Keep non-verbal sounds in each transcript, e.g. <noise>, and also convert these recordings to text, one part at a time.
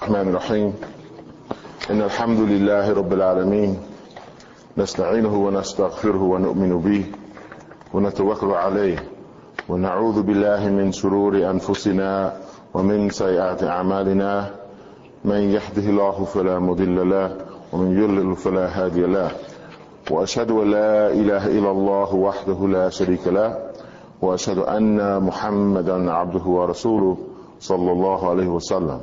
الرحمن الرحيم. إن الحمد لله رب العالمين. نستعينه ونستغفره ونؤمن به ونتوكل عليه ونعوذ بالله من شرور أنفسنا ومن سيئات أعمالنا. من يهده الله فلا مضل له ومن يضلل فلا هادي له. وأشهد أن لا إله إلا الله وحده لا شريك له. وأشهد أن محمدا عبده ورسوله صلى الله عليه وسلم.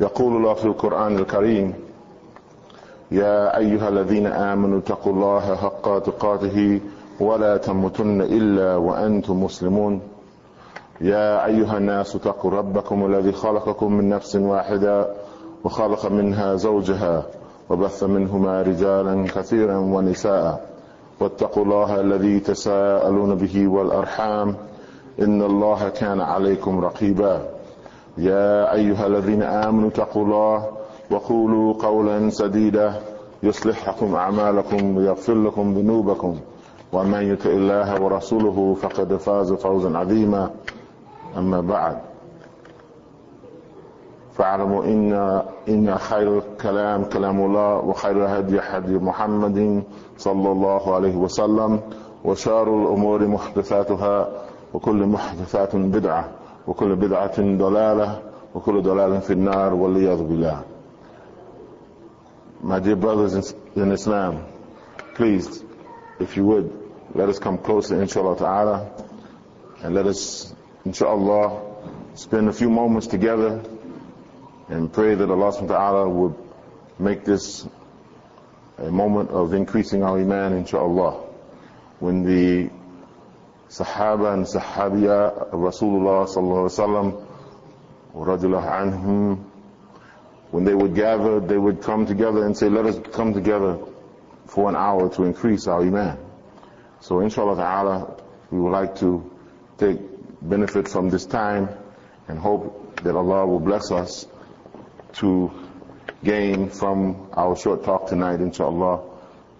يقول الله في القرآن الكريم يا أيها الذين آمنوا اتقوا الله حق تقاته ولا تموتن إلا وأنتم مسلمون. يا أيها الناس اتقوا ربكم الذي خلقكم من نفس واحدة وخلق منها زوجها وبث منهما رجالا كثيرا ونساء. واتقوا الله الذي تساءلون به والأرحام إن الله كان عليكم رقيبا. يا أيها الذين آمنوا اتقوا الله وقولوا قولا سديدا يصلح لكم أعمالكم ويغفر لكم ذنوبكم. ومن يطع الله ورسوله فقد فاز فوزا عظيما. أما بعد فاعلموا إن إن خير الكلام كلام الله وخير الهدي هدي محمد صلى الله عليه وسلم وشار الأمور محدثاتها وكل محدثات بدعة. وكل بدعة ضلالة وكل ضلالة في النار والعياذ بالله. My dear brothers in Islam, please, if you would, let us come closer, inshallah ta'ala, and let us, inshallah, spend a few moments together and pray that Allah subhanahu wa ta'ala would make this a moment of increasing our iman, inshallah. When the Sahaba and Sahabiya Rasulullah sallallahu alaihi wasallam, anhum, when they would gather, they would come together and say, let us come together for an hour to increase our iman. So inshallah ta'ala, we would like to take benefit from this time and hope that Allah will bless us to gain from our short talk tonight, inshallah.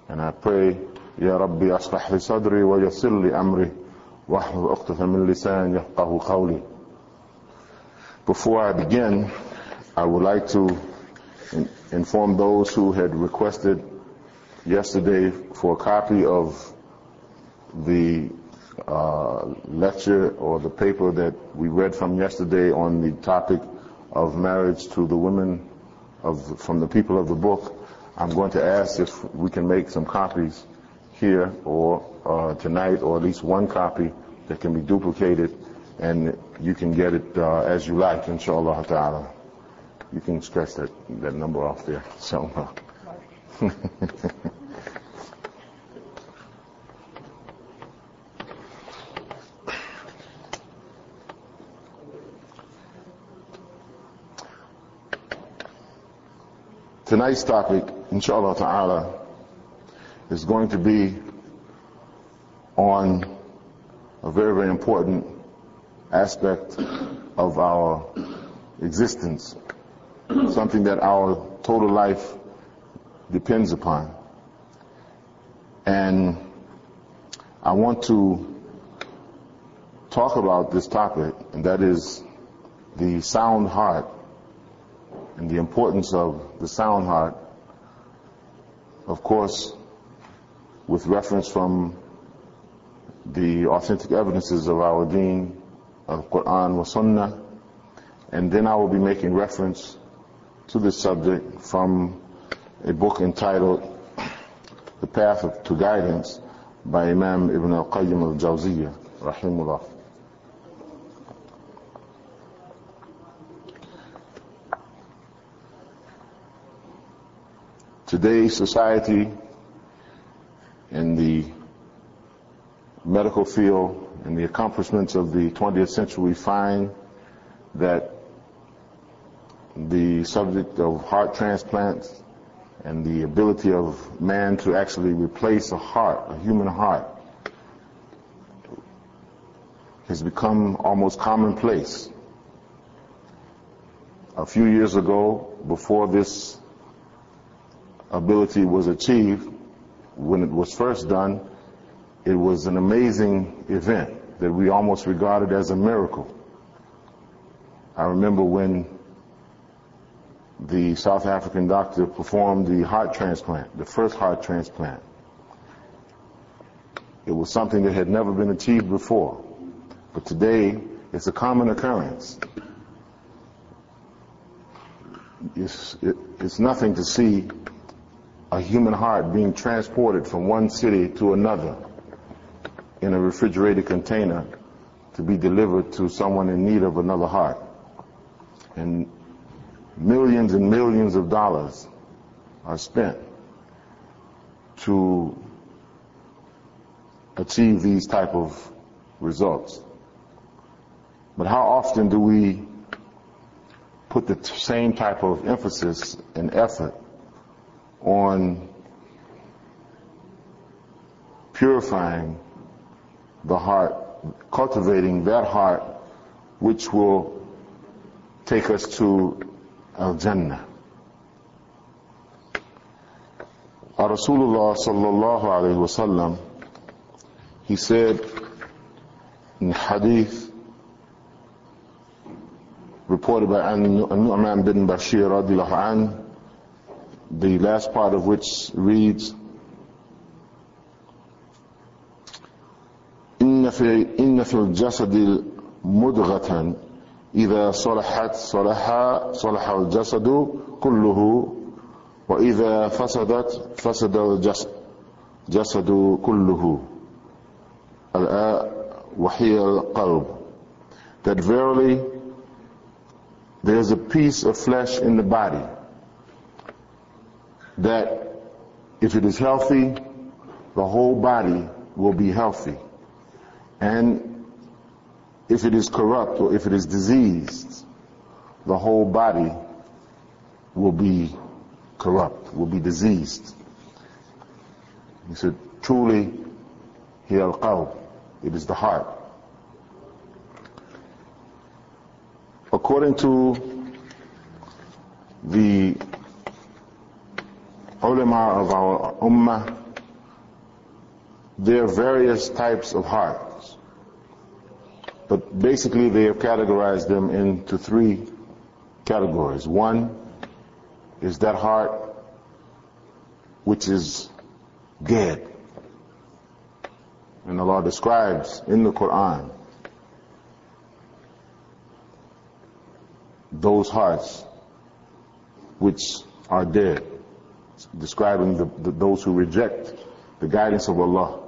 And I pray, Ya Rabbi aslah li sadri wa yassir amri Before I begin, I would like to in- inform those who had requested yesterday for a copy of the uh, lecture or the paper that we read from yesterday on the topic of marriage to the women of from the people of the book. I'm going to ask if we can make some copies here or uh, tonight, or at least one copy that can be duplicated, and you can get it uh, as you like, inshallah ta'ala. You can scratch that, that number off there. So. Uh, <laughs> Tonight's topic, inshallah ta'ala, is going to be on a very, very important aspect of our existence, something that our total life depends upon. And I want to talk about this topic, and that is the sound heart and the importance of the sound heart, of course, with reference from the authentic evidences of our deen, of Quran wa Sunnah, and then I will be making reference to this subject from a book entitled The Path of, to Guidance by Imam Ibn al-Qayyim al-Jawziyah, rahimullah. Today's society in the medical field and the accomplishments of the 20th century, we find that the subject of heart transplants and the ability of man to actually replace a heart, a human heart, has become almost commonplace. A few years ago, before this ability was achieved, when it was first done, it was an amazing event that we almost regarded as a miracle. I remember when the South African doctor performed the heart transplant, the first heart transplant. It was something that had never been achieved before. But today, it's a common occurrence. It's, it, it's nothing to see a human heart being transported from one city to another in a refrigerated container to be delivered to someone in need of another heart. And millions and millions of dollars are spent to achieve these type of results. But how often do we put the same type of emphasis and effort on purifying the heart, cultivating that heart which will take us to Al-Jannah. Our Rasulullah sallallahu alayhi wa sallam, he said in hadith reported by An-Nu'man bin Bashir radiallahu anh, the last part of which reads, إن في إن في الجسد مدغة إذا صلحت صلح صلح الجسد كله وإذا فسدت فسد الجسد جسد كله وهي القلب that verily there's a piece of flesh in the body that if it is healthy, the whole body will be healthy. And if it is corrupt or if it is diseased, the whole body will be corrupt, will be diseased. He said, truly, al it is the heart. According to the ulama of our ummah, there are various types of hearts. But basically they have categorized them into three categories. One is that heart which is dead. And Allah describes in the Quran those hearts which are dead describing the, the, those who reject the guidance of Allah,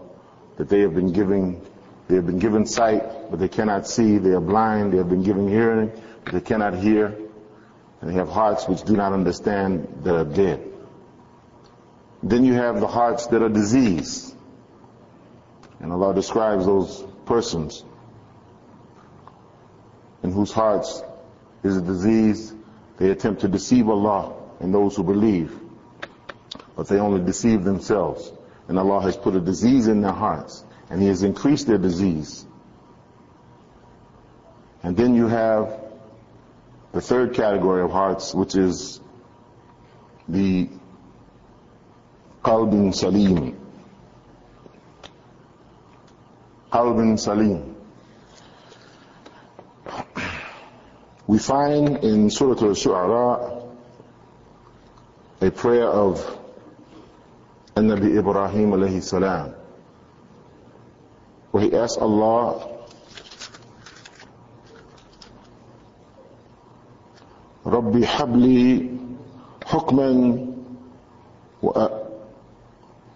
that they have been giving, they have been given sight, but they cannot see. They are blind. They have been given hearing, but they cannot hear. And they have hearts which do not understand that are dead. Then you have the hearts that are diseased. And Allah describes those persons in whose hearts is a disease. They attempt to deceive Allah and those who believe but they only deceive themselves. And Allah has put a disease in their hearts, and He has increased their disease. And then you have the third category of hearts, which is the qalbin salim. Qalbin salim. We find in Surah Al-Shu'ara a prayer of النبي إبراهيم عليه السلام. وهي asked Allah ربي حب لي حكما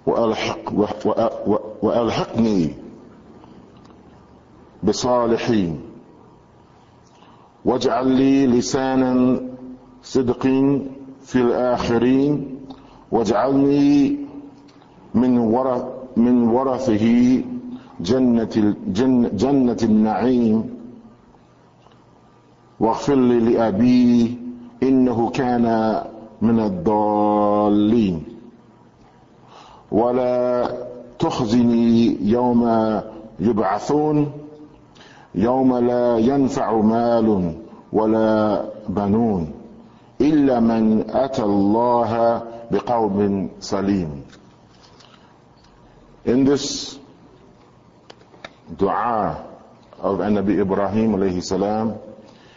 وألحق وألحقني بصالحين واجعل لي لسانا صدق في الآخرين واجعلني من ورث من ورثه جنة جنة النعيم. واغفر لي لأبي إنه كان من الضالين. ولا تخزني يوم يبعثون. يوم لا ينفع مال ولا بنون إلا من أتى الله بقوم سليم. In this dua of Nabi Ibrahim alayhi salam,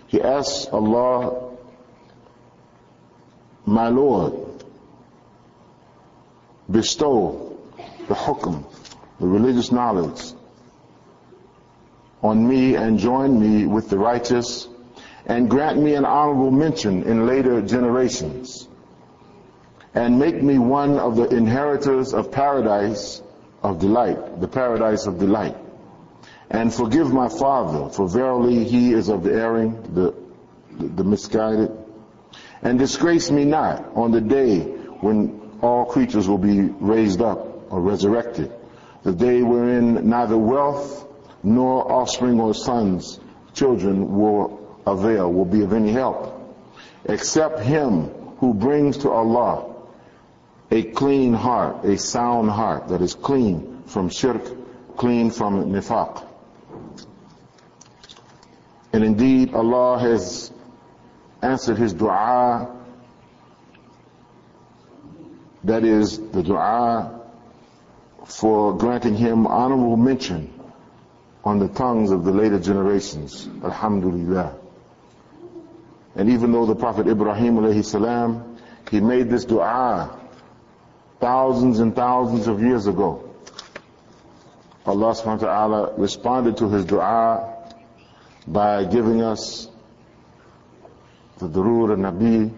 He asks Allah, my Lord, bestow the hukm, the religious knowledge on me and join me with the righteous and grant me an honorable mention in later generations and make me one of the inheritors of paradise of delight, the paradise of delight. And forgive my father, for verily he is of the erring, the, the, the misguided. And disgrace me not on the day when all creatures will be raised up or resurrected, the day wherein neither wealth nor offspring or sons, children will avail, will be of any help, except him who brings to Allah a clean heart, a sound heart that is clean from shirk, clean from nifaq. And indeed, Allah has answered his dua. That is the dua for granting him honorable mention on the tongues of the later generations. Alhamdulillah. And even though the Prophet Ibrahim alayhi salam, he made this dua thousands and thousands of years ago. Allah subhanahu wa ta'ala responded to his dua by giving us the Durur al-Nabi,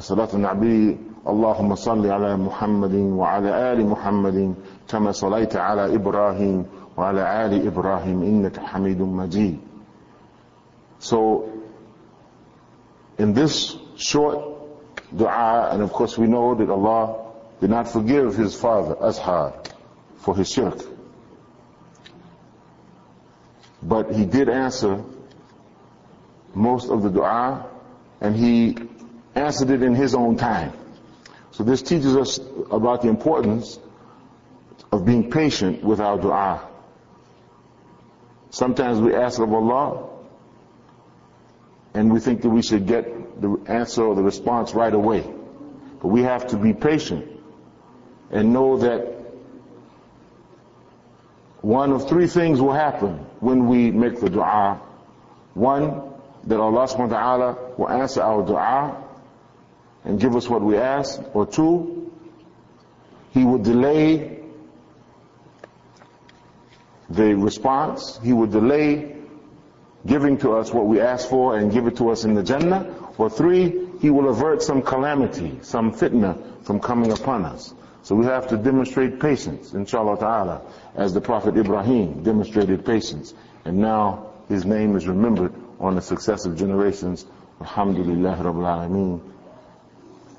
Salat al-Nabi, اللهم صل على محمد وعلى آل محمد كما صليت على إبراهيم وعلى آل إبراهيم إنك حميد مجيد. So, in this short dua, and of course we know that Allah did not forgive his father, Azar, for his shirk. But he did answer most of the dua, and he answered it in his own time. So this teaches us about the importance of being patient with our dua. Sometimes we ask of Allah, and we think that we should get the answer or the response right away. But we have to be patient and know that one of three things will happen when we make the dua. One, that Allah subhanahu wa ta'ala will answer our dua and give us what we ask. Or two, He will delay the response. He will delay giving to us what we ask for and give it to us in the Jannah. Or three, He will avert some calamity, some fitna from coming upon us. So we have to demonstrate patience, inshallah ta'ala, as the Prophet Ibrahim demonstrated patience. And now his name is remembered on the successive generations. Alhamdulillah Rabbil Alameen.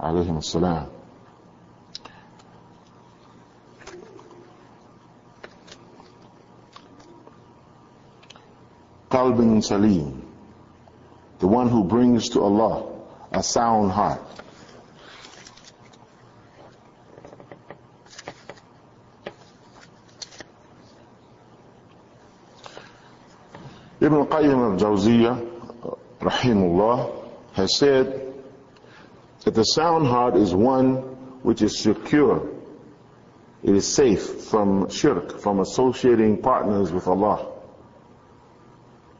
Alayhim as-salam. Qalbin Salim, the one who brings to Allah a sound heart. Ibn Qayyim al-Jawziyah, rahimullah, has said that the sound heart is one which is secure. It is safe from shirk, from associating partners with Allah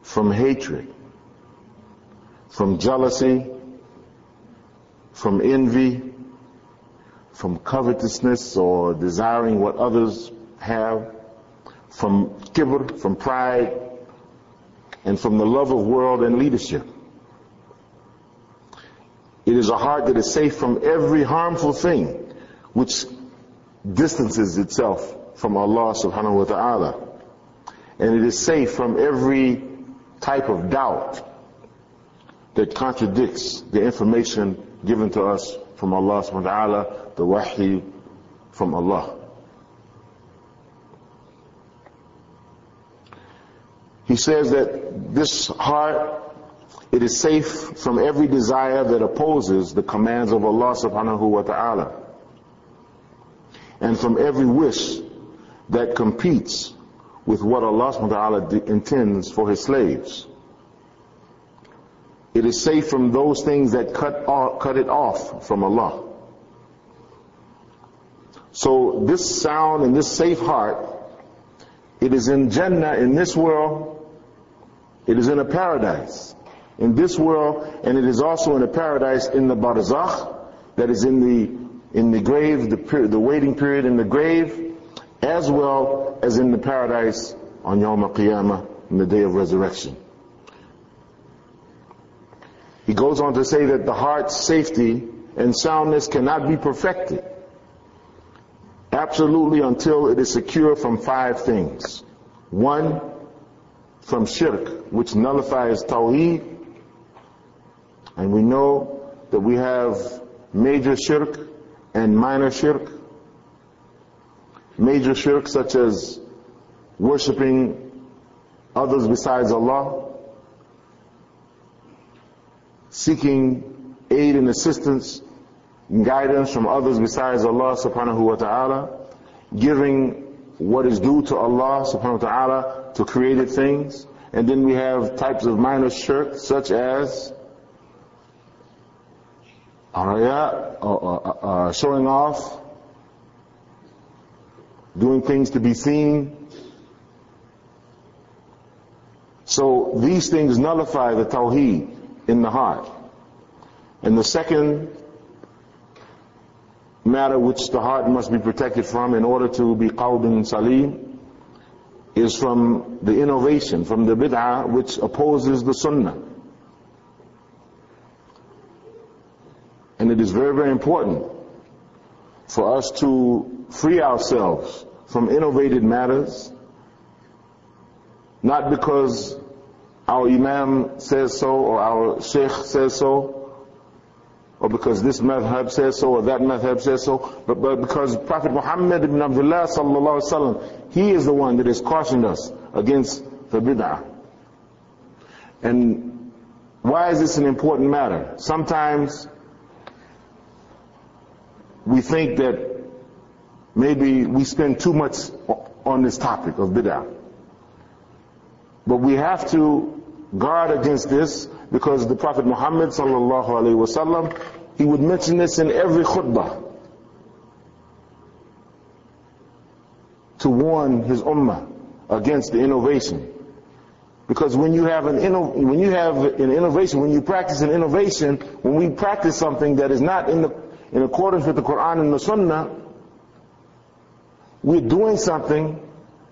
from hatred, from jealousy, from envy, from covetousness or desiring what others have, from kibr, from pride, and from the love of world and leadership. It is a heart that is safe from every harmful thing which distances itself from Allah subhanahu wa ta'ala. And it is safe from every type of doubt that contradicts the information given to us from Allah subhanahu wa ta'ala, the wahi from Allah. He says that this heart, it is safe from every desire that opposes the commands of Allah subhanahu wa ta'ala. And from every wish that competes with what Allah subhanahu wa ta'ala intends for his slaves. It is safe from those things that cut, off, cut it off from Allah. So this sound and this safe heart, it is in Jannah in this world, It is in a paradise in this world, and it is also in a paradise in the barzakh, that is in the in the grave, the, the waiting period in the grave, as well as in the paradise on Yom Qiyamah, in the day of resurrection. He goes on to say that the heart's safety and soundness cannot be perfected absolutely until it is secure from five things. One, from shirk, which nullifies tawheed. And we know that we have major shirk and minor shirk. Major shirk such as worshipping others besides Allah, seeking aid and assistance and guidance from others besides Allah subhanahu wa ta'ala, giving what is due to Allah subhanahu wa ta'ala to created things. And then we have types of minor shirk such as araya, uh, uh, uh, showing off, doing things to be seen. So these things nullify the tawheed in the heart. And the second matter which the heart must be protected from in order to be qalbun salim is from the innovation, from the bid'ah which opposes the sunnah. And it is very, very important for us to free ourselves from innovated matters, not because our imam says so or our sheikh says so, or because this madhab says so or that madhab says so, but, but because Prophet Muhammad ibn Abdullah sallallahu he is the one that has cautioned us against the bid'ah. And why is this an important matter? Sometimes we think that maybe we spend too much on this topic of bid'ah. But we have to guard against this because the Prophet Muhammad sallallahu alaihi wasallam, he would mention this in every khutbah to warn his ummah against the innovation. Because when you have an inno- when you have an innovation, when you practice an innovation, when we practice something that is not in the in accordance with the Quran and the Sunnah, we're doing something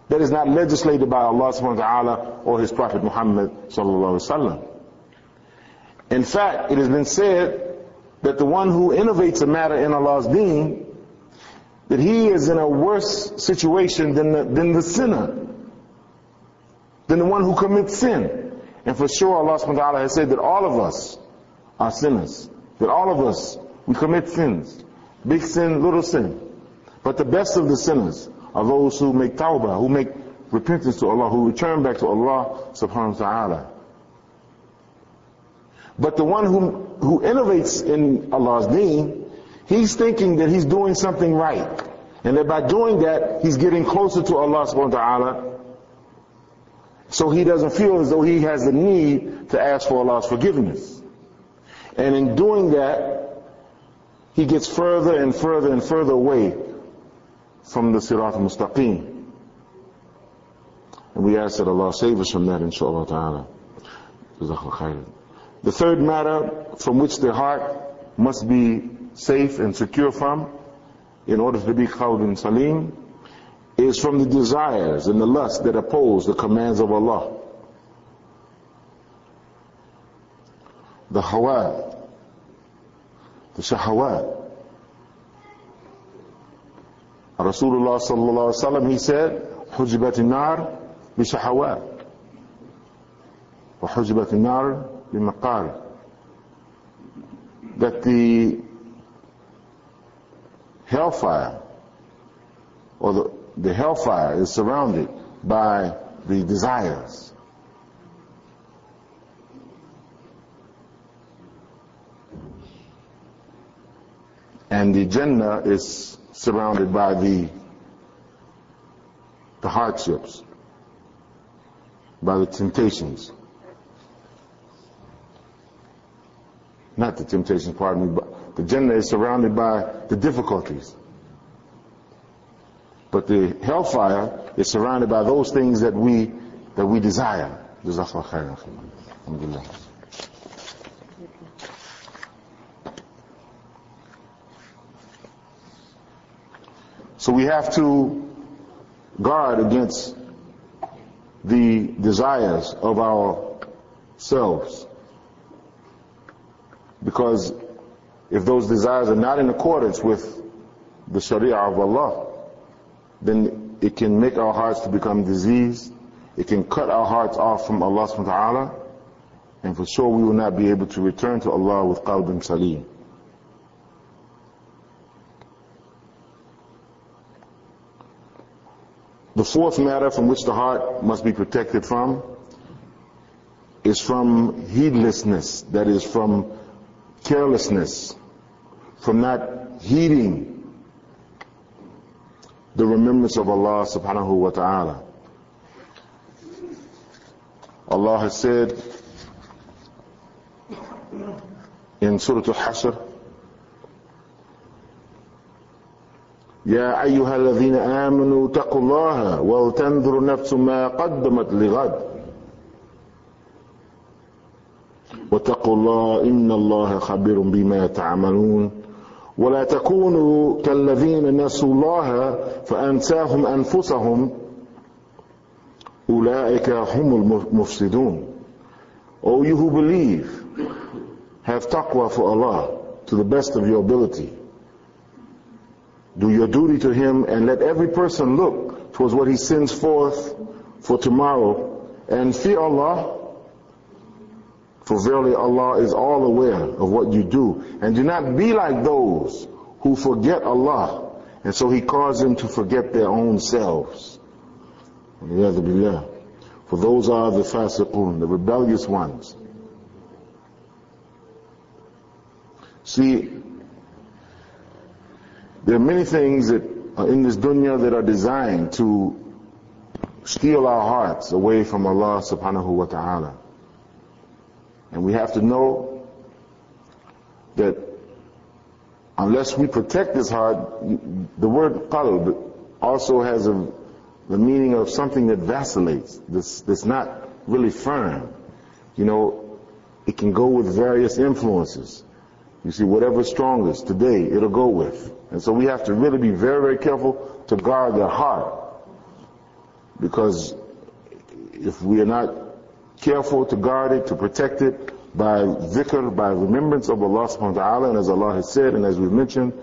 that is not legislated by Allah subhanahu wa ta'ala or His Prophet Muhammad sallallahu alaihi wasallam. In fact, it has been said that the one who innovates a matter in Allah's deen, that he is in a worse situation than the, than the sinner, than the one who commits sin. And for sure Allah subhanahu wa ta'ala has said that all of us are sinners. That all of us, we commit sins. Big sin, little sin. But the best of the sinners are those who make tawbah, who make repentance to Allah, who return back to Allah subhanahu wa ta'ala. But the one who, who innovates in Allah's deen, he's thinking that he's doing something right. And that by doing that, he's getting closer to Allah subhanahu wa ta'ala. So he doesn't feel as though he has the need to ask for Allah's forgiveness. And in doing that, he gets further and further and further away from the Sirat al-Mustaqim. And we ask that Allah save us from that, inshallah ta'ala. The third matter from which the heart must be safe and secure from, in order to be qalbun salim, is from the desires and the lusts that oppose the commands of Allah. The hawa, the shahawat. Rasulullah sallallahu alaihi wasallam, he said, النار بشهوات وحجبت النار بمقال that the hellfire or the, the hellfire is surrounded by the desires. And the Jannah is surrounded by the, the hardships, by the temptations. Not the temptations, pardon me, but the Jannah is surrounded by the difficulties. But the hellfire is surrounded by those things that we, that we desire. So we have to guard against the desires of ourselves. Because if those desires are not in accordance with the Sharia of Allah, then it can make our hearts to become diseased. It can cut our hearts off from Allah subhanahu wa ta'ala. And for sure we will not be able to return to Allah with qalbin salim. The fourth matter from which the heart must be protected from is from heedlessness, that is from carelessness, from not heeding the remembrance of Allah subhanahu wa ta'ala. Allah has said in Surah Al-Hashr, يا أيها الذين آمنوا اتقوا الله ولتنظر نفس ما قدمت لغد. واتقوا الله إن الله خبير بما تعملون. ولا تكونوا كالذين نسوا الله فأنساهم أنفسهم. أولئك هم المفسدون. O you who believe, have taqwa for Allah to the best of your ability. Do your duty to him and let every person look towards what he sends forth for tomorrow and fear Allah. For verily Allah is all aware of what you do. And do not be like those who forget Allah. And so he caused them to forget their own selves. For those are the fasiqun, the rebellious ones. See, there are many things that are in this dunya that are designed to steal our hearts away from Allah subhanahu wa ta'ala. And we have to know that unless we protect this heart, the word qalb also has a, the meaning of something that vacillates, that's, that's not really firm. You know, it can go with various influences. You see, whatever's strongest today, it'll go with. And so we have to really be very, very careful to guard the heart. Because if we are not careful to guard it, to protect it, by dhikr, by remembrance of Allah subhanahu wa ta'ala, and as Allah has said, and as we've mentioned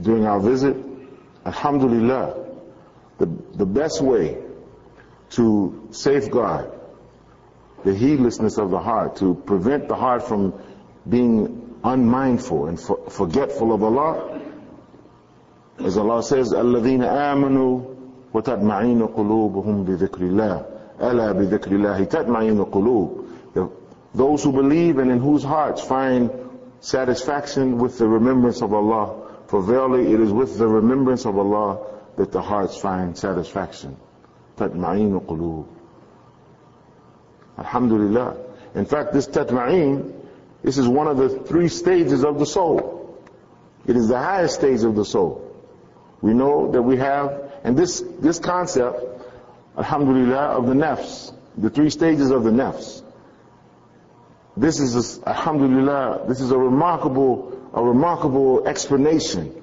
during our visit, alhamdulillah, the, the best way to safeguard the heedlessness of the heart, to prevent the heart from being unmindful and for, forgetful of Allah. As Allah says, الَّذِينَ آمَنُوا وَتَطْمَعِينُ قُلُوبُهُمْ بِذِكْرِ اللَّهِ أَلَا بِذِكْرِ اللَّهِ تَطْمَعِينُ قُلُوبُ Those who believe and in whose hearts find satisfaction with the remembrance of Allah. For verily it is with the remembrance of Allah that the hearts find satisfaction. تَطْمَعِينُ قُلُوبُ Alhamdulillah. In fact, this tatma'in this is one of the three stages of the soul. It is the highest stage of the soul. We know that we have, and this, this concept, alhamdulillah, of the nafs, the three stages of the nafs. This is, a, alhamdulillah, this is a remarkable, a remarkable explanation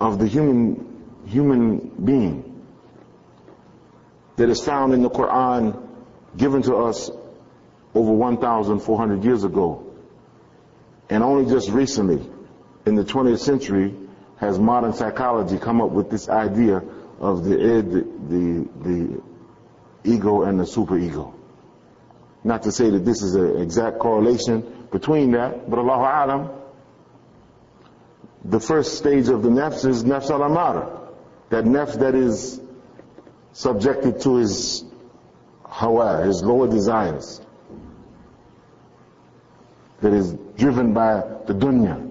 of the human, human being that is found in the Quran given to us over 1,400 years ago. And only just recently, in the 20th century, has modern psychology come up with this idea of the eh, id, the, the ego and the superego. Not to say that this is an exact correlation between that, but Allahu Alam, the first stage of the nafs is nafs al-amara. That nafs that is subjected to his hawa, his lower desires that is driven by the dunya.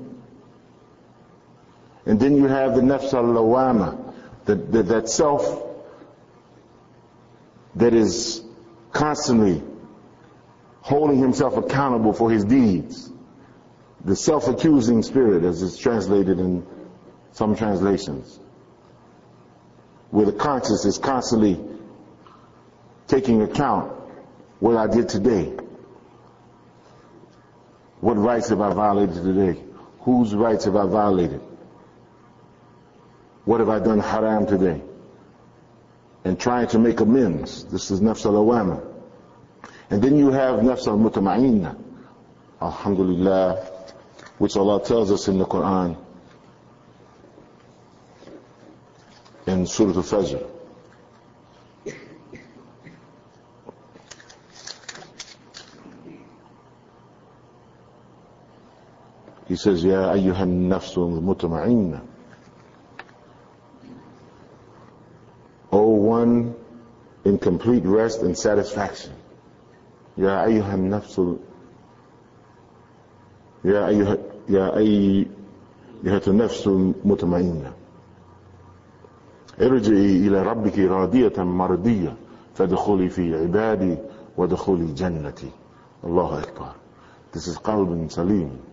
And then you have the nafs al-lawama, that, self that is constantly holding himself accountable for his deeds. The self-accusing spirit, as it's translated in some translations, where the conscience is constantly taking account what I did today. What rights have I violated today? Whose rights have I violated? What have I done haram today? And trying to make amends. This is nafs al-lawama. And then you have nafs al-mutama'inna. Alhamdulillah, which Allah tells us in the Quran in Surah Al-Fajr. He says, Ya ayyuhan nafsul mutma'inna. O one in complete rest and satisfaction. Ya ayyuhan nafsul يا أيها يا أيها النفس المطمئنة ارجعي إلى ربك راضية مرضية فادخلي في عبادي وادخلي جنتي الله أكبر This is قلب سليم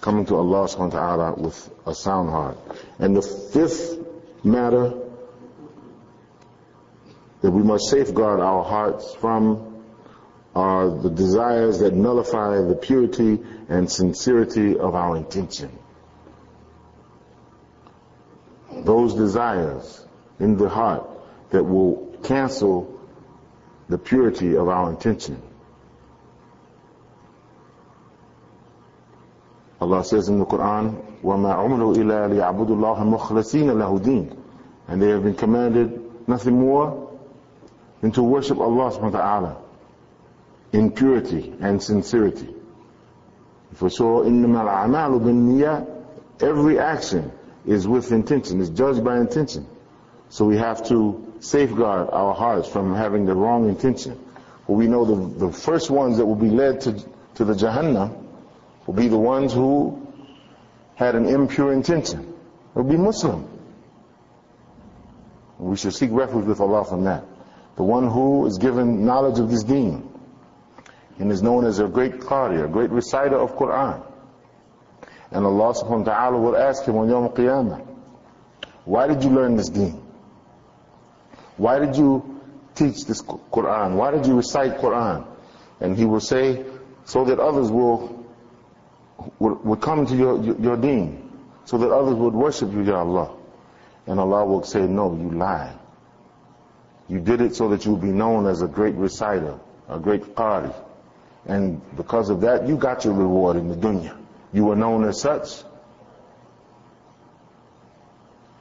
coming to Allah subhanahu wa ta'ala with a sound heart. And the fifth matter that we must safeguard our hearts from are the desires that nullify the purity and sincerity of our intention. Those desires in the heart that will cancel the purity of our intention. Allah says in the Quran, وَمَا عُمْرُوا إِلَّا لِيَعْبُدُوا اللَّهَ مُخْلَصِينَ لَهُ دِينَ And they have been commanded nothing more than to worship Allah subhanahu wa ta'ala in purity and sincerity. For so, إِنَّمَا الْأَعْمَالُ بِالنِّيَّةِ Every action is with intention, is judged by intention. So we have to safeguard our hearts from having the wrong intention. For we know the, the first ones that will be led to, to the Jahannam will be the ones who had an impure intention. Will be Muslim. We should seek refuge with Allah from that. The one who is given knowledge of this deen and is known as a great qari, a great reciter of Quran. And Allah subhanahu wa ta'ala will ask him on Yawm Qiyamah, why did you learn this deen? Why did you teach this Quran? Why did you recite Quran? And he will say, so that others will would, would come to your, your, your deen so that others would worship you, Ya Allah. And Allah will say, no, you lie. You did it so that you would be known as a great reciter, a great qari. And because of that, you got your reward in the dunya. You were known as such.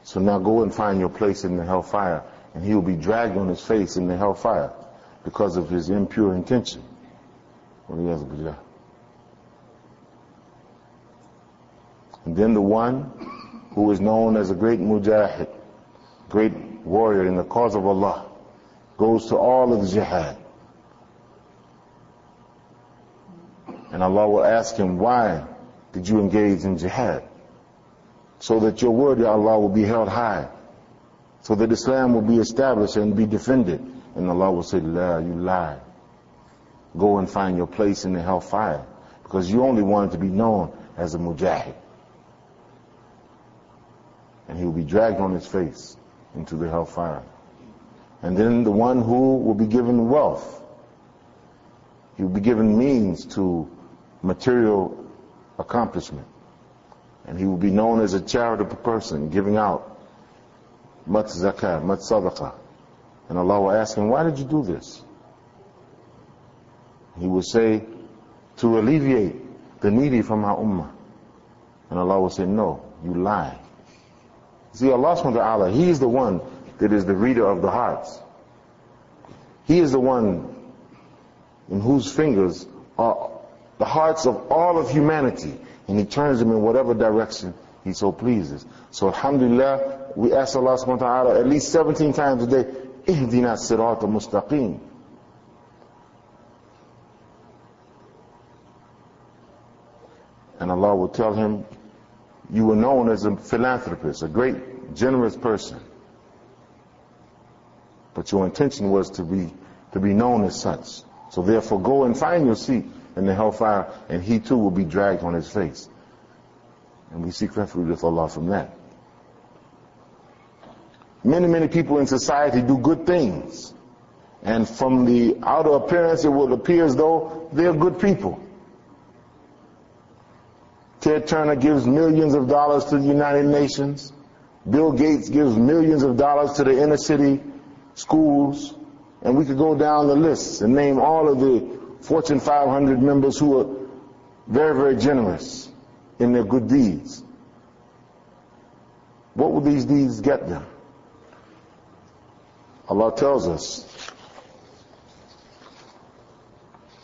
So now go and find your place in the hellfire. And he will be dragged on his face in the hellfire because of his impure intention. And then the one who is known as a great mujahid, great warrior in the cause of Allah, goes to all of the jihad. And Allah will ask him, why did you engage in jihad? So that your word, Ya Allah, will be held high. So that Islam will be established and be defended. And Allah will say, La, you lie. Go and find your place in the hellfire. Because you only wanted to be known as a mujahid and he will be dragged on his face into the hellfire. And then the one who will be given wealth, he will be given means to material accomplishment. And he will be known as a charitable person, giving out much zakah, much sadaqah. And Allah will ask him, why did you do this? He will say, to alleviate the needy from our ummah. And Allah will say, no, you lie. See, Allah subhanahu wa ta'ala, He is the one that is the reader of the hearts. He is the one in whose fingers are the hearts of all of humanity, and He turns them in whatever direction He so pleases. So, alhamdulillah, we ask Allah subhanahu wa ta'ala at least 17 times a day, Ihdina sirat mustaqim," And Allah will tell him, you were known as a philanthropist, a great, generous person. But your intention was to be, to be known as such. So therefore go and find your seat in the hellfire and he too will be dragged on his face. And we seek refuge with Allah from that. Many, many people in society do good things And from the outer appearance, it will appear as though they're good people. Ted Turner gives millions of dollars to the United Nations. Bill Gates gives millions of dollars to the inner city schools. And we could go down the list and name all of the Fortune 500 members who are very, very generous in their good deeds. What will these deeds get them? Allah tells us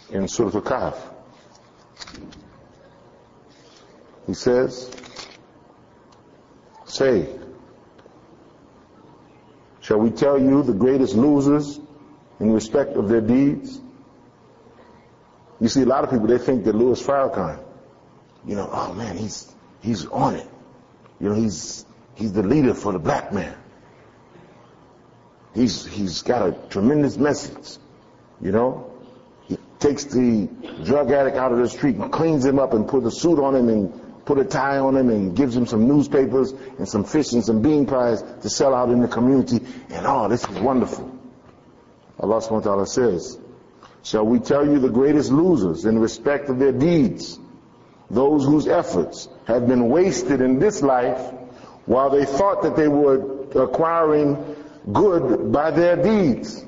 in Surah Al-Kahf. He says, say, shall we tell you the greatest losers in respect of their deeds? You see, a lot of people, they think that Louis Farrakhan, you know, oh man, he's, he's on it. You know, he's, he's the leader for the black man. He's, he's got a tremendous message, you know. He takes the drug addict out of the street and cleans him up and puts a suit on him and put a tie on him and gives him some newspapers and some fish and some bean pies to sell out in the community. And oh, this is wonderful. Allah subhanahu wa ta'ala says, Shall we tell you the greatest losers in respect of their deeds? Those whose efforts have been wasted in this life while they thought that they were acquiring good by their deeds.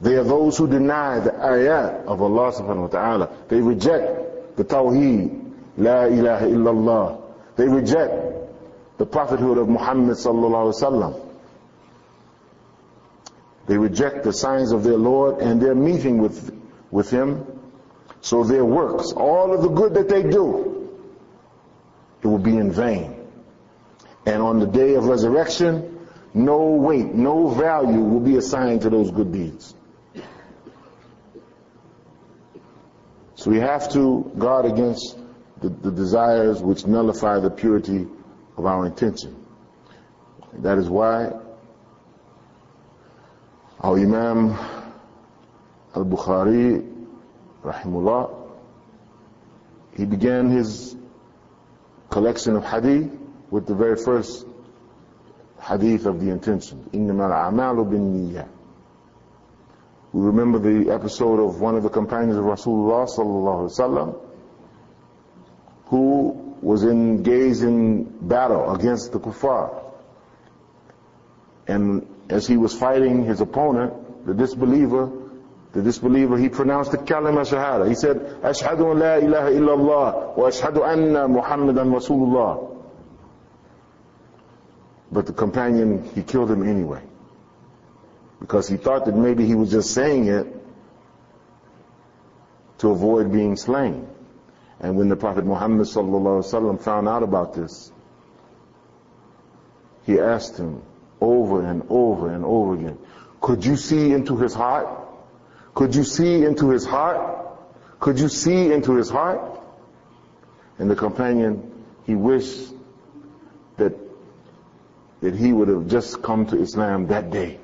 They are those who deny the ayat of Allah subhanahu wa ta'ala. They reject the tawheed, la ilaha illallah. They reject the prophethood of Muhammad sallallahu alaihi wasallam. They reject the signs of their Lord and their meeting with, with Him. So their works, all of the good that they do, it will be in vain. And on the day of resurrection, no weight, no value will be assigned to those good deeds. So we have to guard against the, the desires which nullify the purity of our intention. That is why our Imam al-Bukhari, rahimullah, he began his collection of hadith with the very first hadith of the intention. إِنَّمَا الْأَعْمَالُ بِالنِّيَّةِ we remember the episode of one of the companions of Rasulullah sallallahu alaihi wasallam who was engaged in battle against the kuffar. And as he was fighting his opponent, the disbeliever, the disbeliever, he pronounced the kalima shahada. He said, Ashhadu la ilaha illallah wa ashhadu anna Muhammadan Rasulullah. But the companion, he killed him anyway. Because he thought that maybe he was just saying it to avoid being slain. And when the Prophet Muhammad found out about this, he asked him over and over and over again, could you see into his heart? Could you see into his heart? Could you see into his heart? And the companion, he wished that that he would have just come to Islam that day,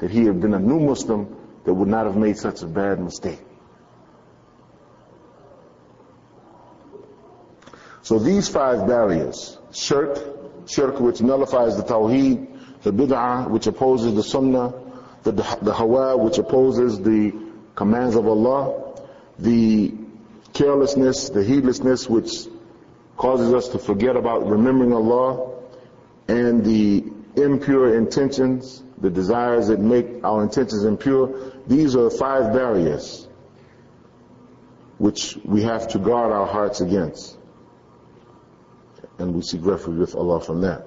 that he had been a new Muslim that would not have made such a bad mistake. So these five barriers, shirk, shirk which nullifies the tawheed, the bid'ah which opposes the sunnah, the, the hawa which opposes the commands of Allah, the carelessness, the heedlessness which causes us to forget about remembering Allah, and the impure intentions, the desires that make our intentions impure, these are five barriers which we have to guard our hearts against. And we seek refuge with Allah from that.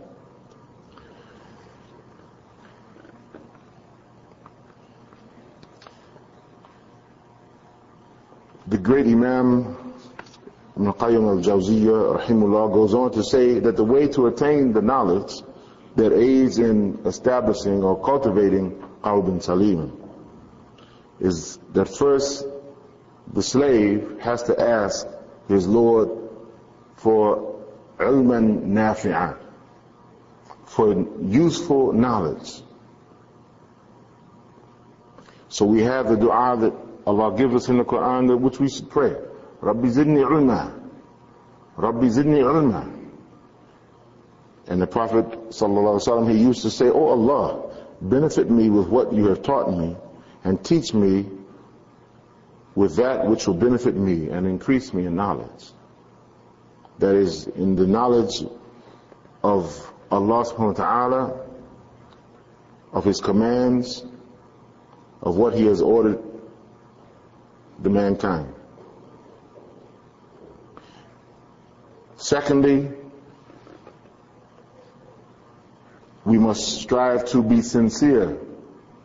The great Imam Ibn Qayyim al-Jawziyah, rahimullah, goes on to say that the way to attain the knowledge that aids in establishing or cultivating qalbun salim is that first the slave has to ask his Lord for ilman nafi'ah, for useful knowledge. So we have the dua that Allah gives us in the Quran, which we should pray. Rabbi zidni ilma. Rabbi zidni ilma. And the Prophet ﷺ, he used to say, Oh Allah, benefit me with what you have taught me, and teach me with that which will benefit me and increase me in knowledge. That is, in the knowledge of Allah subhanahu wa ta'ala, of His commands, of what He has ordered the mankind. Secondly, we must strive to be sincere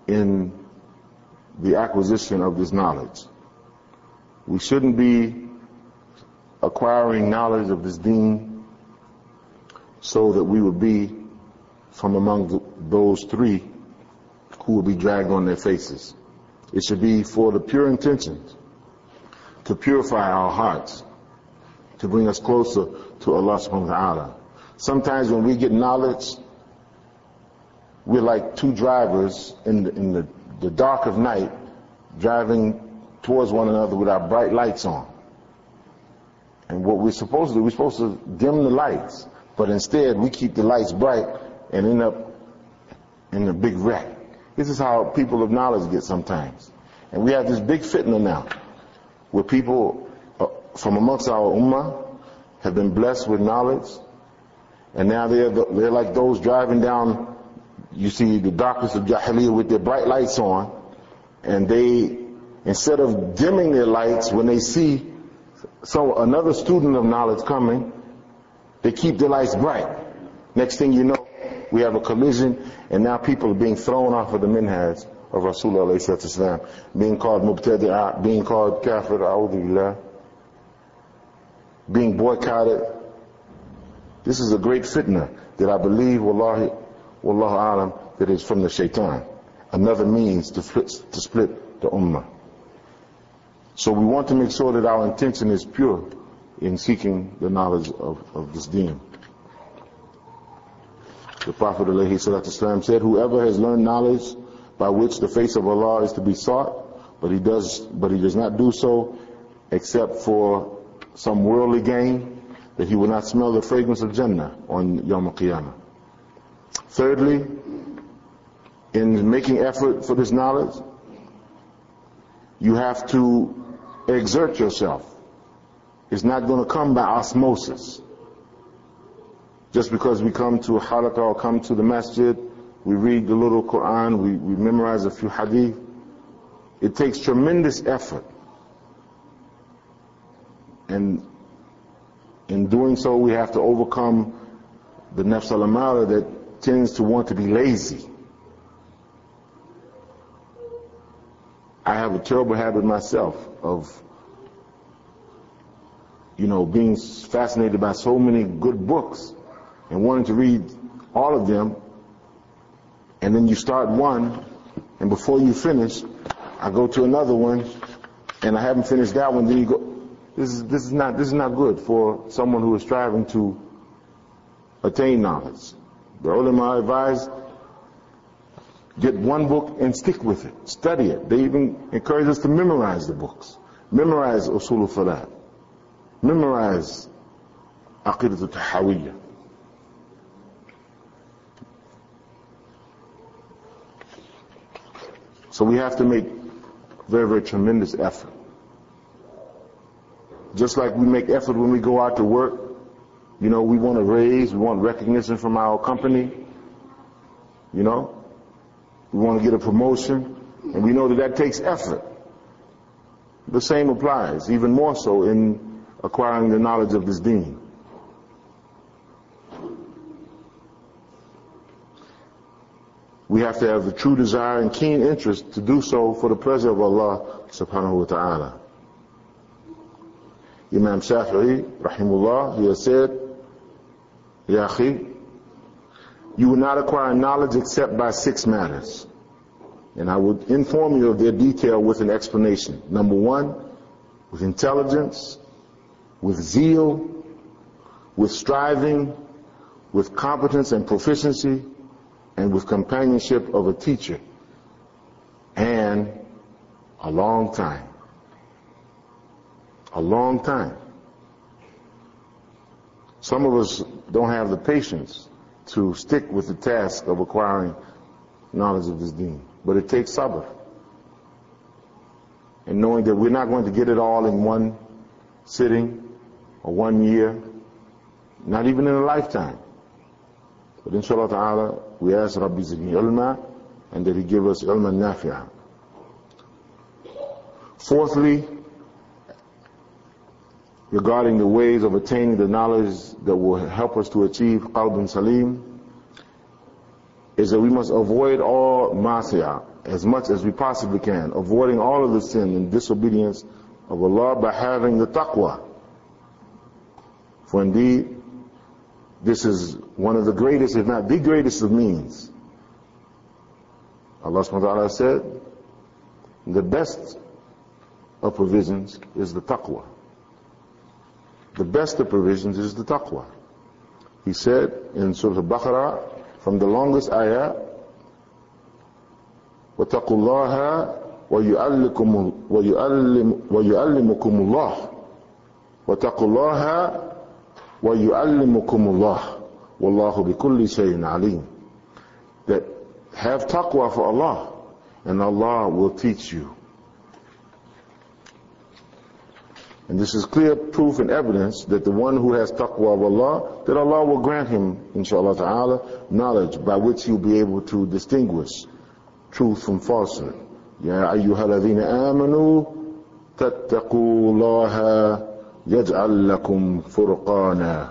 in the acquisition of this knowledge. We shouldn't be acquiring knowledge of this deen so that we would be from among those three who will be dragged on their faces. It should be for the pure intentions to purify our hearts, to bring us closer to Allah subhanahu wa ta'ala. Sometimes when we get knowledge, we're like two drivers in the, in the, the dark of night driving towards one another with our bright lights on. And what we're supposed to do, we're supposed to dim the lights, but instead we keep the lights bright and end up in a big wreck. This is how people of knowledge get sometimes. And we have this big fitna now, where people uh, from amongst our ummah have been blessed with knowledge, and now they're, the, they're like those driving down, you see the darkness of Jahiliyyah with their bright lights on, and they, instead of dimming their lights when they see so another student of knowledge coming, they keep their lights bright. Next thing you know, we have a collision, and now people are being thrown off of the minhaj of Rasulullah being called mubtadi'ah, being called kafir, a'udhu being boycotted. This is a great fitna that I believe, wallahi, wallahu alam, that is from the shaitan. Another means to, split, to split the ummah. So we want to make sure that our intention is pure in seeking the knowledge of, of this deen. The Prophet ﷺ said, whoever has learned knowledge by which the face of Allah is to be sought, but he does, but he does not do so except for some worldly gain, that he will not smell the fragrance of Jannah on Yom Qiyamah. Thirdly, in making effort for this knowledge, you have to exert yourself. It's not going to come by osmosis. Just because we come to a halaqah or come to the masjid, we read the little Quran, we, we memorize a few hadith. It takes tremendous effort. And in doing so, we have to overcome the nafs al that tends to want to be lazy. I have a terrible habit myself of, you know, being fascinated by so many good books and wanting to read all of them. And then you start one, and before you finish, I go to another one, and I haven't finished that one. Then you go. This is this is not this is not good for someone who is striving to attain knowledge. The ulama advise Get one book and stick with it. Study it. They even encourage us to memorize the books. Memorize Usul Salat. Memorize Aqidat al-Tahawiyya. So we have to make very, very tremendous effort. Just like we make effort when we go out to work, you know, we want to raise, we want recognition from our company, you know, we want to get a promotion, and we know that that takes effort. The same applies, even more so in acquiring the knowledge of this deen. We have to have the true desire and keen interest to do so for the pleasure of Allah subhanahu wa ta'ala. Imam Shafi'i, rahimullah, he has said, Ya you will not acquire knowledge except by six matters. And I will inform you of their detail with an explanation. Number one, with intelligence, with zeal, with striving, with competence and proficiency, and with companionship of a teacher. And a long time. A long time. Some of us don't have the patience to stick with the task of acquiring knowledge of this deen. But it takes sabr. And knowing that we're not going to get it all in one sitting or one year, not even in a lifetime. But inshallah ta'ala, we ask Rabbi zidni ilma and that he give us ilma nafi'ah. Fourthly, regarding the ways of attaining the knowledge that will help us to achieve qalbun salim, is that we must avoid all masiyah as much as we possibly can, avoiding all of the sin and disobedience of Allah by having the taqwa. For indeed, this is one of the greatest, if not the greatest of means. Allah subhanahu wa ta'ala said, the best of provisions is the taqwa The best of provisions is the taqwa. He said in Surah Al-Baqarah, from the longest ayah, وَاتَّقُوا اللَّهَ وَيُعَلِّمُكُمُ اللَّهُ وَاتَّقُوا اللَّهَ وَيُعَلِّمُكُمُ اللَّهُ وَاللَّهُ بِكُلِّ شَيْءٍ عَلِيمٌ That have taqwa for Allah, and Allah will teach you. And this is clear proof and evidence that the one who has taqwa of Allah, that Allah will grant him, inshallah ta'ala, knowledge by which he'll be able to distinguish truth from falsehood. يا أيها الذين آمنوا تتقوا الله يجعل لكم فرقانا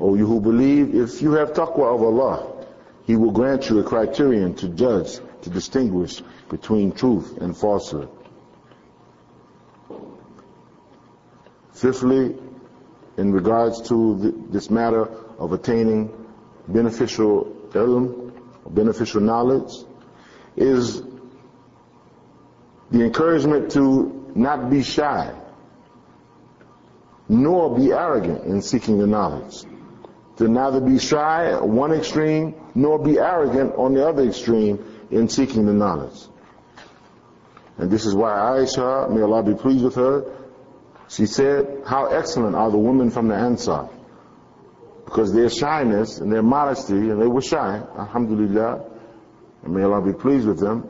O you who believe, if you have taqwa of Allah, He will grant you a criterion to judge, to distinguish between truth and falsehood. Fifthly, in regards to this matter of attaining beneficial ilm, beneficial knowledge, is the encouragement to not be shy, nor be arrogant in seeking the knowledge. To neither be shy at one extreme, nor be arrogant on the other extreme in seeking the knowledge. And this is why Aisha, may Allah be pleased with her, she said, how excellent are the women from the Ansar. Because their shyness and their modesty, and they were shy, alhamdulillah, and may Allah be pleased with them,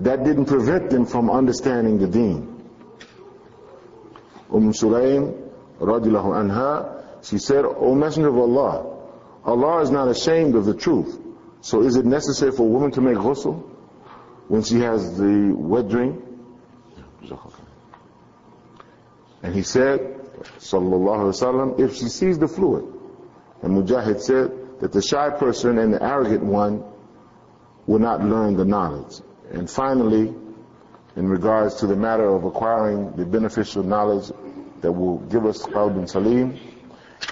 that didn't prevent them from understanding the deen. Umm Sulaim, radiallahu anha, she said, O Messenger of Allah, Allah is not ashamed of the truth. So is it necessary for a woman to make ghusl when she has the wet dream? And he said, sallallahu alaihi wasallam, if she sees the fluid, and Mujahid said that the shy person and the arrogant one will not learn the knowledge. And finally, in regards to the matter of acquiring the beneficial knowledge that will give us qalb salim,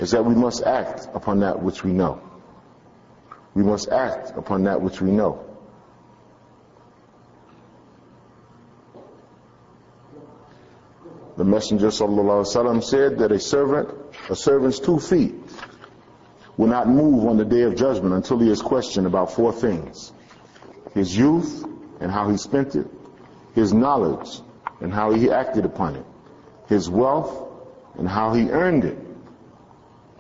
is that we must act upon that which we know. We must act upon that which we know. The Messenger وسلم, said that a servant, a servant's two feet, will not move on the day of judgment until he is questioned about four things. His youth and how he spent it, his knowledge and how he acted upon it, his wealth and how he earned it,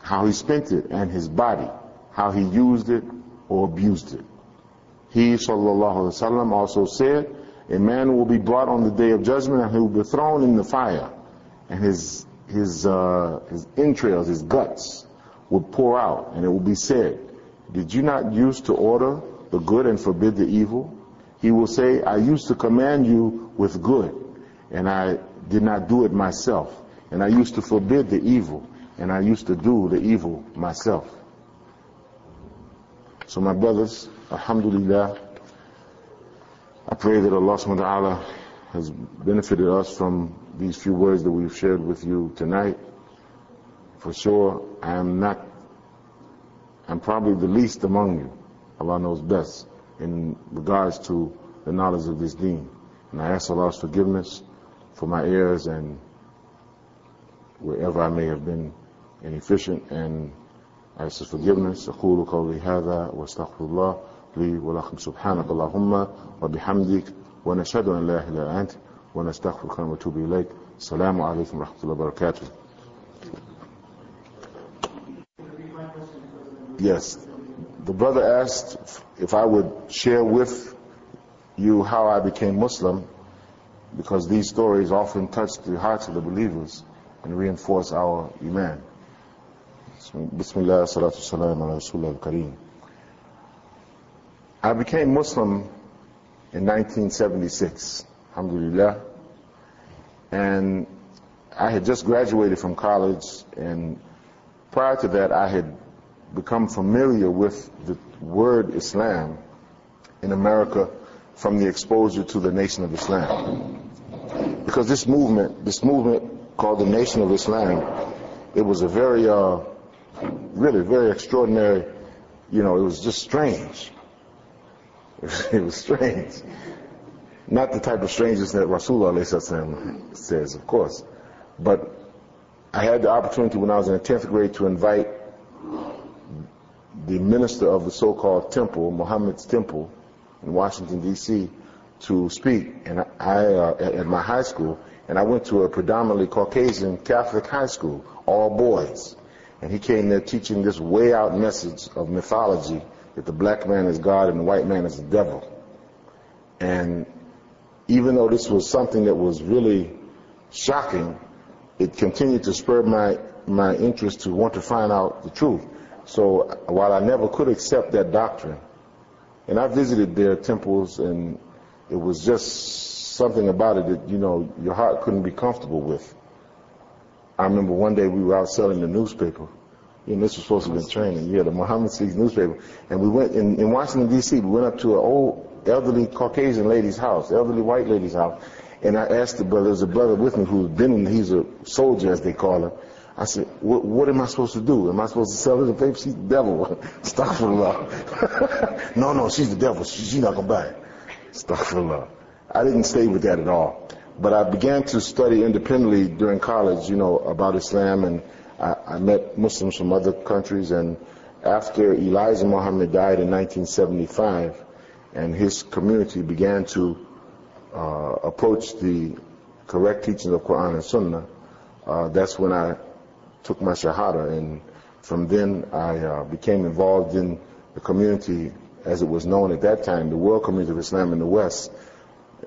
how he spent it, and his body, how he used it or abused it. He, sallallahu alaihi wasallam, also said, a man will be brought on the day of judgment and he will be thrown in the fire and his, his, uh, his entrails, his guts will pour out and it will be said, did you not use to order the good and forbid the evil? He will say, I used to command you with good and I did not do it myself. And I used to forbid the evil and I used to do the evil myself. So my brothers, alhamdulillah, I pray that Allah subhanahu wa ta'ala has benefited us from these few words that we've shared with you tonight. For sure, I am not, I'm probably the least among you. Allah knows best in regards to the knowledge of this deen. And I ask Allah's forgiveness for my errors and wherever I may have been inefficient and I ask His forgiveness. أقول قولي هذا واستغفر الله لي ولكم سبحانك اللهم وبحمدك ونشهد أن لا إله إلا أنت ونستغفرك ونتوب إليك السلام عليكم ورحمة الله وبركاته Yes, the brother asked if I would share with you how I became Muslim because these stories often touch the hearts of the believers and reinforce our iman. Bismillah, salatu salam ala Rasulullah al-Kareem. I became Muslim in 1976, alhamdulillah. And I had just graduated from college, and prior to that, I had become familiar with the word Islam in America from the exposure to the Nation of Islam. Because this movement, this movement called the Nation of Islam, it was a very, uh, really very extraordinary, you know, it was just strange. <laughs> it was strange. Not the type of strangeness that Rasulullah says, of course. But I had the opportunity when I was in the 10th grade to invite the minister of the so-called temple, Muhammad's temple in Washington, D.C., to speak and I, uh, at my high school. And I went to a predominantly Caucasian Catholic high school, all boys. And he came there teaching this way out message of mythology that the black man is God and the white man is the devil. And even though this was something that was really shocking, it continued to spur my, my interest to want to find out the truth. So while I never could accept that doctrine, and I visited their temples and it was just something about it that, you know, your heart couldn't be comfortable with. I remember one day we were out selling the newspaper know, this was supposed to be training. Yeah, the Muhammad Speaks newspaper. And we went in, in Washington D.C. We went up to an old elderly Caucasian lady's house, elderly white lady's house. And I asked the brother, there's a brother with me who's been in, he's a soldier as they call him. I said, what, am I supposed to do? Am I supposed to sell her the paper? She's the devil. <laughs> Astaghfirullah. <laughs> no, no, she's the devil. She, she's not going to buy it. Astaghfirullah. I didn't stay with that at all. But I began to study independently during college, you know, about Islam and I, I met Muslims from other countries, and after Elijah Muhammad died in 1975, and his community began to uh, approach the correct teachings of Quran and Sunnah, uh, that's when I took my Shahada, and from then I uh, became involved in the community as it was known at that time, the World Community of Islam in the West,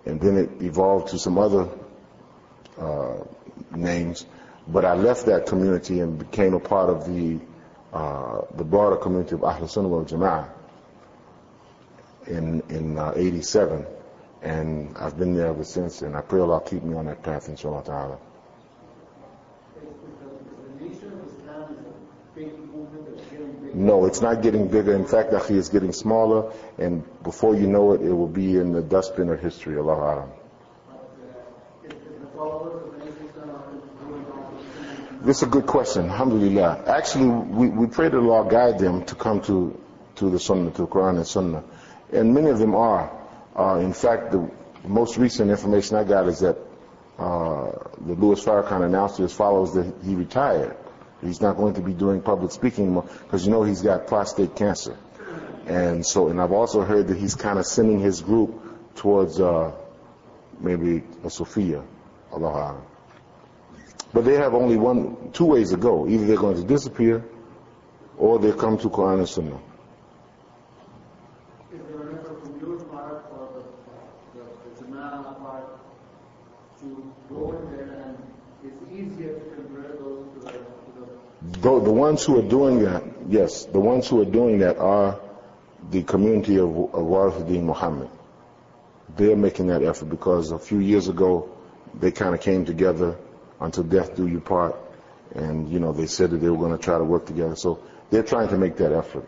and then it evolved to some other uh, names. But I left that community and became a part of the uh, the broader community of Ahl Sunnah wal Jama'ah in in uh, 87, and I've been there ever since. And I pray Allah keep me on that path, inshallah ta'ala. No, it's not getting bigger. In fact, actually, it's getting smaller, and before you know it, it will be in the dustbin of history. Allah Alam. This is a good question. Alhamdulillah. Actually, we, we pray that Allah guide them to come to, to the Sunnah, to the Quran and Sunnah. And many of them are. Uh, in fact, the most recent information I got is that uh, the Louis Farrakhan announced to his followers that he retired. He's not going to be doing public speaking anymore because you know he's got prostate cancer. And so, and I've also heard that he's kind of sending his group towards uh, maybe a Sophia. Allah. But they have only one, two ways to go. Either they're going to disappear or they come to Quran and Sunnah. The, the ones who are doing that, yes, the ones who are doing that are the community of, of Muhammad. They're making that effort because a few years ago they kind of came together until death do you part. And, you know, they said that they were going to try to work together. So they're trying to make that effort.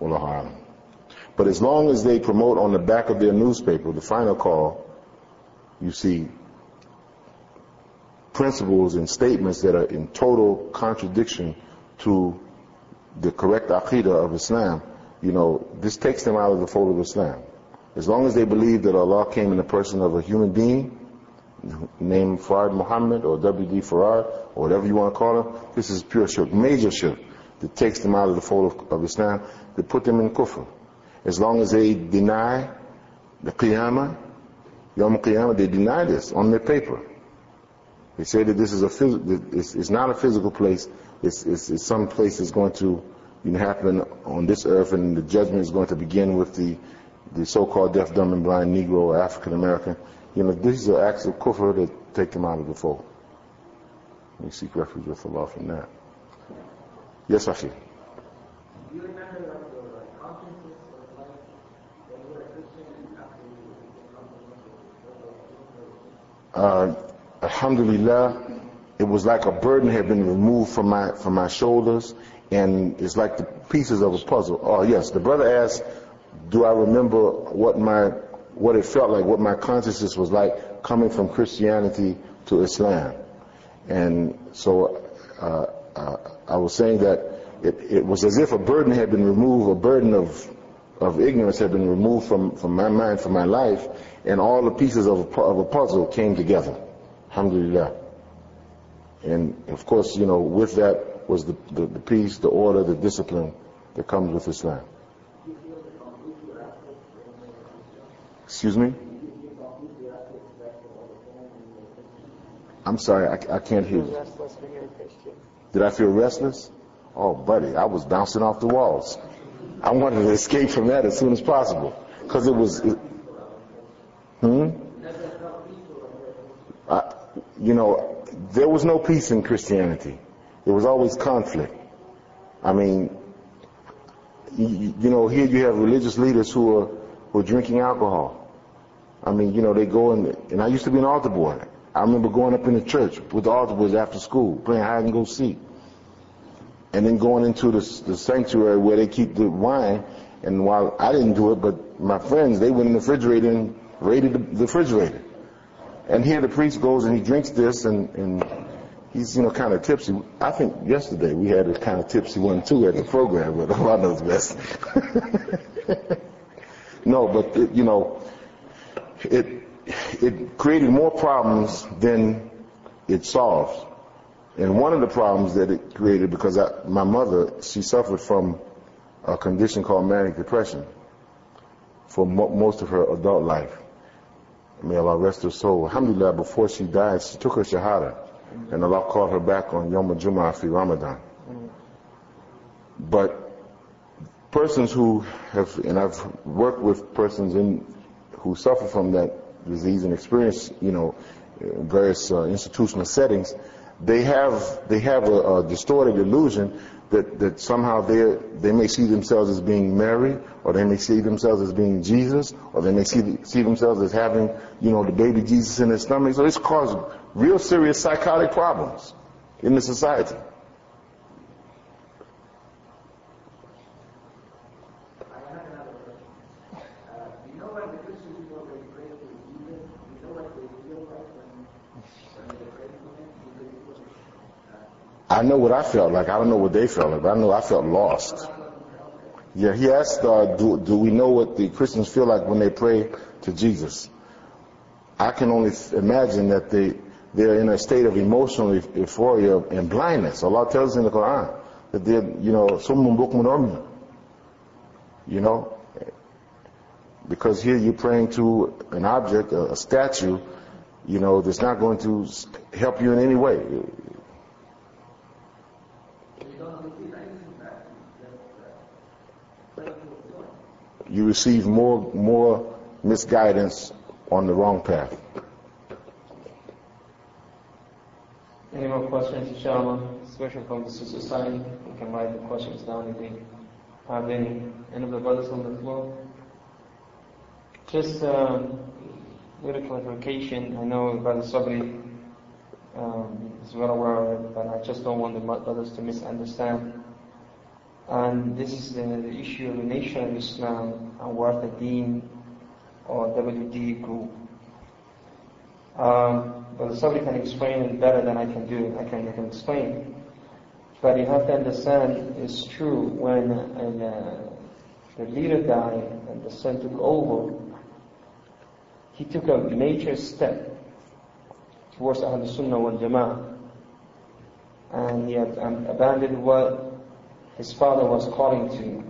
But as long as they promote on the back of their newspaper, the final call, you see principles and statements that are in total contradiction to the correct aqidah of Islam, you know, this takes them out of the fold of Islam. As long as they believe that Allah came in the person of a human being, name Fard Muhammad or W.D. Farad or whatever you want to call him, this is pure shirk, major shirk that takes them out of the fold of, of Islam, that put them in kufr. As long as they deny the Qiyamah, Yom Qiyamah, they deny this on their paper. They say that this is a it's, it's not a physical place. It's, it's, it's some place that's going to you know, happen on this earth, and the judgment is going to begin with the the so-called deaf, dumb, and blind Negro or African American. You know, these are acts of kufr that take them out of the fold. We seek refuge with Allah from that. Yes, Akhi. Uh, Alhamdulillah, it was like a burden had been removed from my from my shoulders, and it's like the pieces of a puzzle. Oh yes, the brother asked, "Do I remember what my what it felt like, what my consciousness was like coming from Christianity to Islam?" And so uh, uh, I was saying that it, it was as if a burden had been removed, a burden of of ignorance had been removed from, from my mind, from my life, and all the pieces of a, of a puzzle came together. Alhamdulillah. And of course, you know, with that was the, the, the peace, the order, the discipline that comes with Islam. Excuse me? I'm sorry, I, I can't hear you. Did I feel restless? Oh, buddy, I was bouncing off the walls. I wanted to escape from that as soon as possible because it was. It, hmm. I, you know, there was no peace in Christianity. There was always conflict. I mean, you, you know, here you have religious leaders who are who are drinking alcohol. I mean, you know, they go and and I used to be an altar boy. I remember going up in the church with the altar boys after school, playing hide and go seek and then going into the, the sanctuary where they keep the wine. And while I didn't do it, but my friends, they went in the refrigerator and raided the, the refrigerator. And here the priest goes and he drinks this and, and he's, you know, kind of tipsy. I think yesterday we had a kind of tipsy one too at the program, but <laughs> Allah knows best. <laughs> no, but it, you know, it, it created more problems than it solved. And one of the problems that it created, because I, my mother, she suffered from a condition called manic depression for mo- most of her adult life. May Allah rest her soul. Alhamdulillah, before she died, she took her shahada. And Allah called her back on Yom Jum'ah fi Ramadan. But persons who have, and I've worked with persons in, who suffer from that disease and experience, you know, various uh, institutional settings, they have they have a, a distorted illusion that, that somehow they they may see themselves as being Mary, or they may see themselves as being Jesus, or they may see see themselves as having you know the baby Jesus in their stomach. So it's caused real serious psychotic problems in the society. I know what I felt like. I don't know what they felt like, but I know I felt lost. Yeah, he asked, uh, do, do we know what the Christians feel like when they pray to Jesus? I can only imagine that they, they're in a state of emotional euphoria and blindness. Allah tells us in the Quran that they're, you know, summun bukmun You know, because here you're praying to an object, a statue, you know, that's not going to help you in any way. You receive more, more misguidance on the wrong path. Any more questions, inshallah, especially from the side? We can write the questions down if we have any. Any of the brothers on the floor? Just um, a little clarification. I know Brother Sabree um, is well aware of it, but I just don't want the brothers to misunderstand. And this is the, the issue of the nation of Islam and what the Deen or WD group. Um, but somebody can explain it better than I can do. I can, I can explain. But you have to understand it's true when uh, the leader died and the son took over, he took a major step towards Ahlul Sunnah wal Jama'ah. And he had um, abandoned what his father was calling to.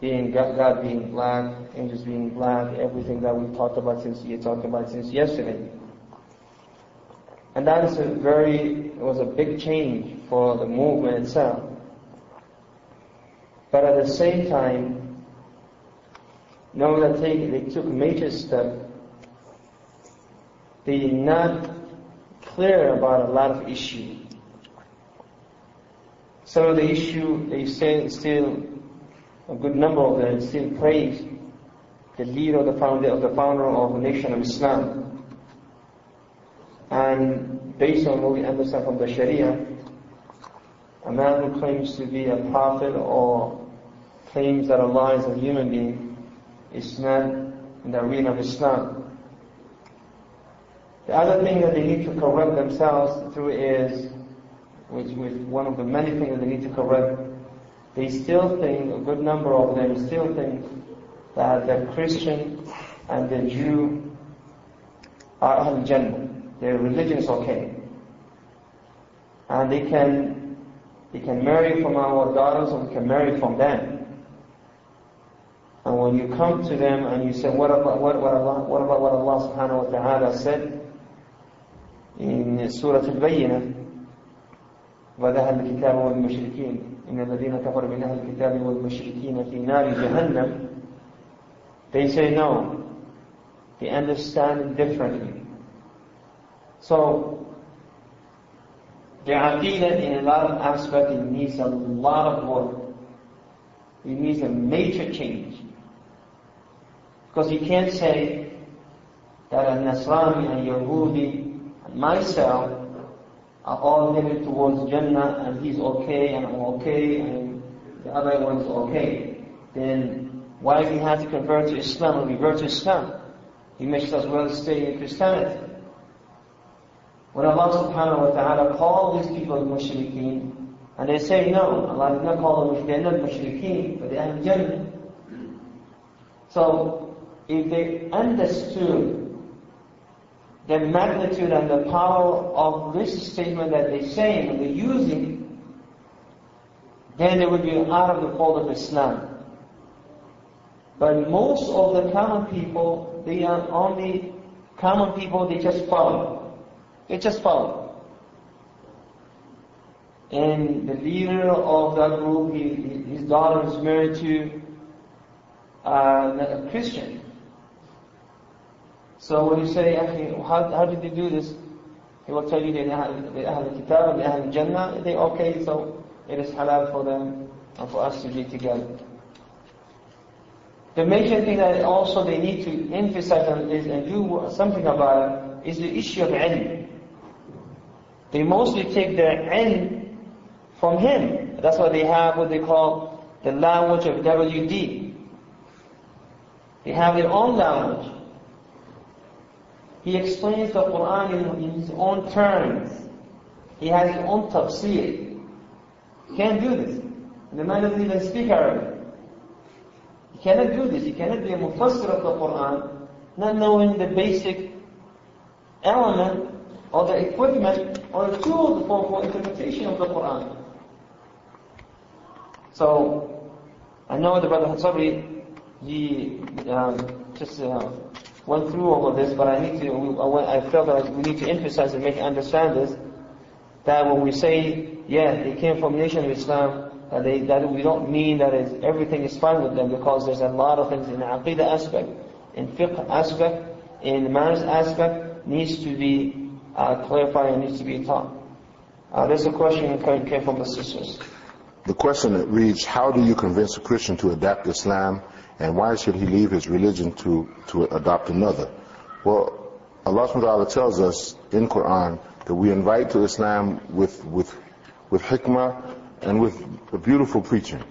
Being God, being black, angels being black, everything that we talked about since you talked about since yesterday. And that is a very, it was a big change for the movement itself. But at the same time, know that they, they took major step. They not clear about a lot of issues. Of the issue they say still a good number of them still praise the leader of the founder of the founder of the nation of Islam. And based on what we understand from the Sharia, a man who claims to be a prophet or claims that Allah is a human being is not in the arena of Islam. The other thing that they need to correct themselves through is, which with one of the many things that they need to correct, they still think, a good number of them still think that the Christian and the Jew are Ahl Jannah. Their religion is okay. And they can, they can marry from our daughters or we can marry from them. And when you come to them and you say, what about what, what, Allah, what about what Allah subhanahu wa ta'ala said in Surah Al-Bayyinah, وذهل الكتاب والمشركين إن الذين كفروا من أهل الكتاب والمشركين في نار جهنم They say no. They understand it differently. So, the aqidah in a lot of aspects, it needs a lot of work. It needs a major change. Because you can't say that a Nasrani, a Yahudi, and myself are all headed towards Jannah and he's okay and I'm okay and the other one's okay. Then why does he have to convert to Islam or revert to Islam? He makes as well stay in Christianity. When Allah subhanahu wa ta'ala called these people mushrikeen, and they say no, Allah did not call them, they're not mushrikeen, but they are Jannah. So, if they understood the magnitude and the power of this statement that they're saying and they're using, then they would be out of the fold of Islam. But most of the common people, they are only common people, they just follow. They just follow. And the leader of that group, he, his daughter is married to uh, a Christian. So when you say, how, how did they do this? He will tell you they have the kitab, they have Jannah, they okay, so it is halal for them and for us to be together. The major thing that also they need to emphasize is and do something about it is the issue of ilm. They mostly take their ilm from him. That's why they have what they call the language of WD. They have their own language. He explains the Quran in, in his own terms. He has his own tafsir. He can't do this. The man doesn't even speak Arabic He cannot do this. He cannot be a mufassir of the Quran not knowing the basic element or the equipment or the tool for, for interpretation of the Quran. So, I know the brother Hatsabri, he um, just uh, went through all of this, but I need to, I felt that we need to emphasize and make understand this, that when we say, yeah, they came from nation of Islam, that, they, that we don't mean that everything is fine with them because there's a lot of things in the aqidah aspect, in fiqh aspect, in manners aspect, needs to be uh, clarified and needs to be taught. Uh, there's a question that came from the sisters. The question that reads, how do you convince a Christian to adapt Islam and why should he leave his religion to, to adopt another? Well, Allah subhanahu tells us in Quran that we invite to Islam with, with, with hikmah and with beautiful preaching.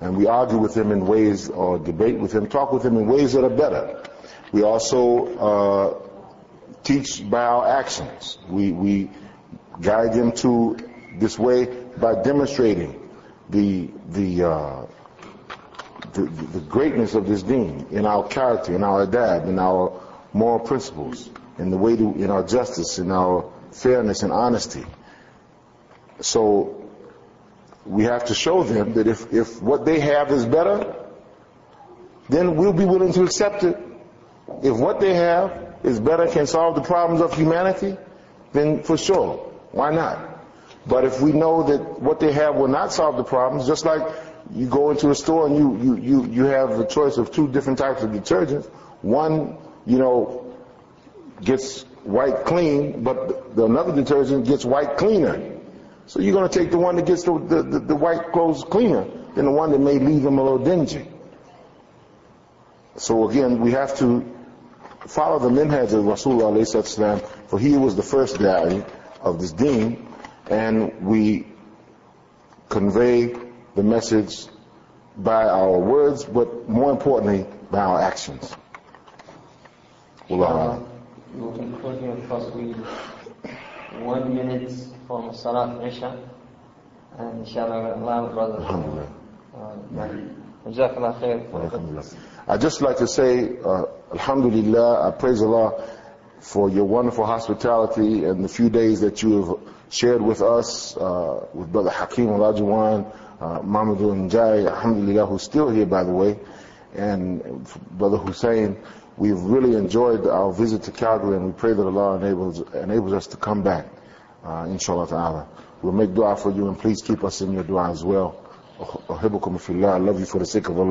And we argue with him in ways, or debate with him, talk with him in ways that are better. We also uh, teach by our actions. We, we guide them to this way by demonstrating the, the, uh, the, the, greatness of this deen in our character, in our adab, in our moral principles, in the way to, in our justice, in our fairness and honesty. So we have to show them that if, if what they have is better, then we'll be willing to accept it. If what they have is better, can solve the problems of humanity, then for sure, why not? But if we know that what they have will not solve the problems, just like you go into a store and you, you, you, you have the choice of two different types of detergents. One, you know, gets white clean, but the, another detergent gets white cleaner. So you're going to take the one that gets the, the, the, the white clothes cleaner than the one that may leave them a little dingy. So again, we have to follow the minhaj of Rasulullah for he was the first da'i of this deen, and we convey the message by our words, but more importantly, by our actions. A'lam. We will conclude here because we one minute for Salat Isha, and inshallah we'll allow brother. Alhamdulillah. Uh, Jazakallah khair. Alhamdulillah. I'd just like to say, uh, Alhamdulillah, I praise Allah for your wonderful hospitality and the few days that you have shared with us, uh, with Brother Hakim Olajuwon, uh, Mamadou Njai, alhamdulillah, who's still here, by the way, and Brother Hussein. We've really enjoyed our visit to Calgary, and we pray that Allah enables, enables us to come back, uh, inshallah ta'ala. We'll make dua for you, and please keep us in your dua as well. I love you for the sake of Allah.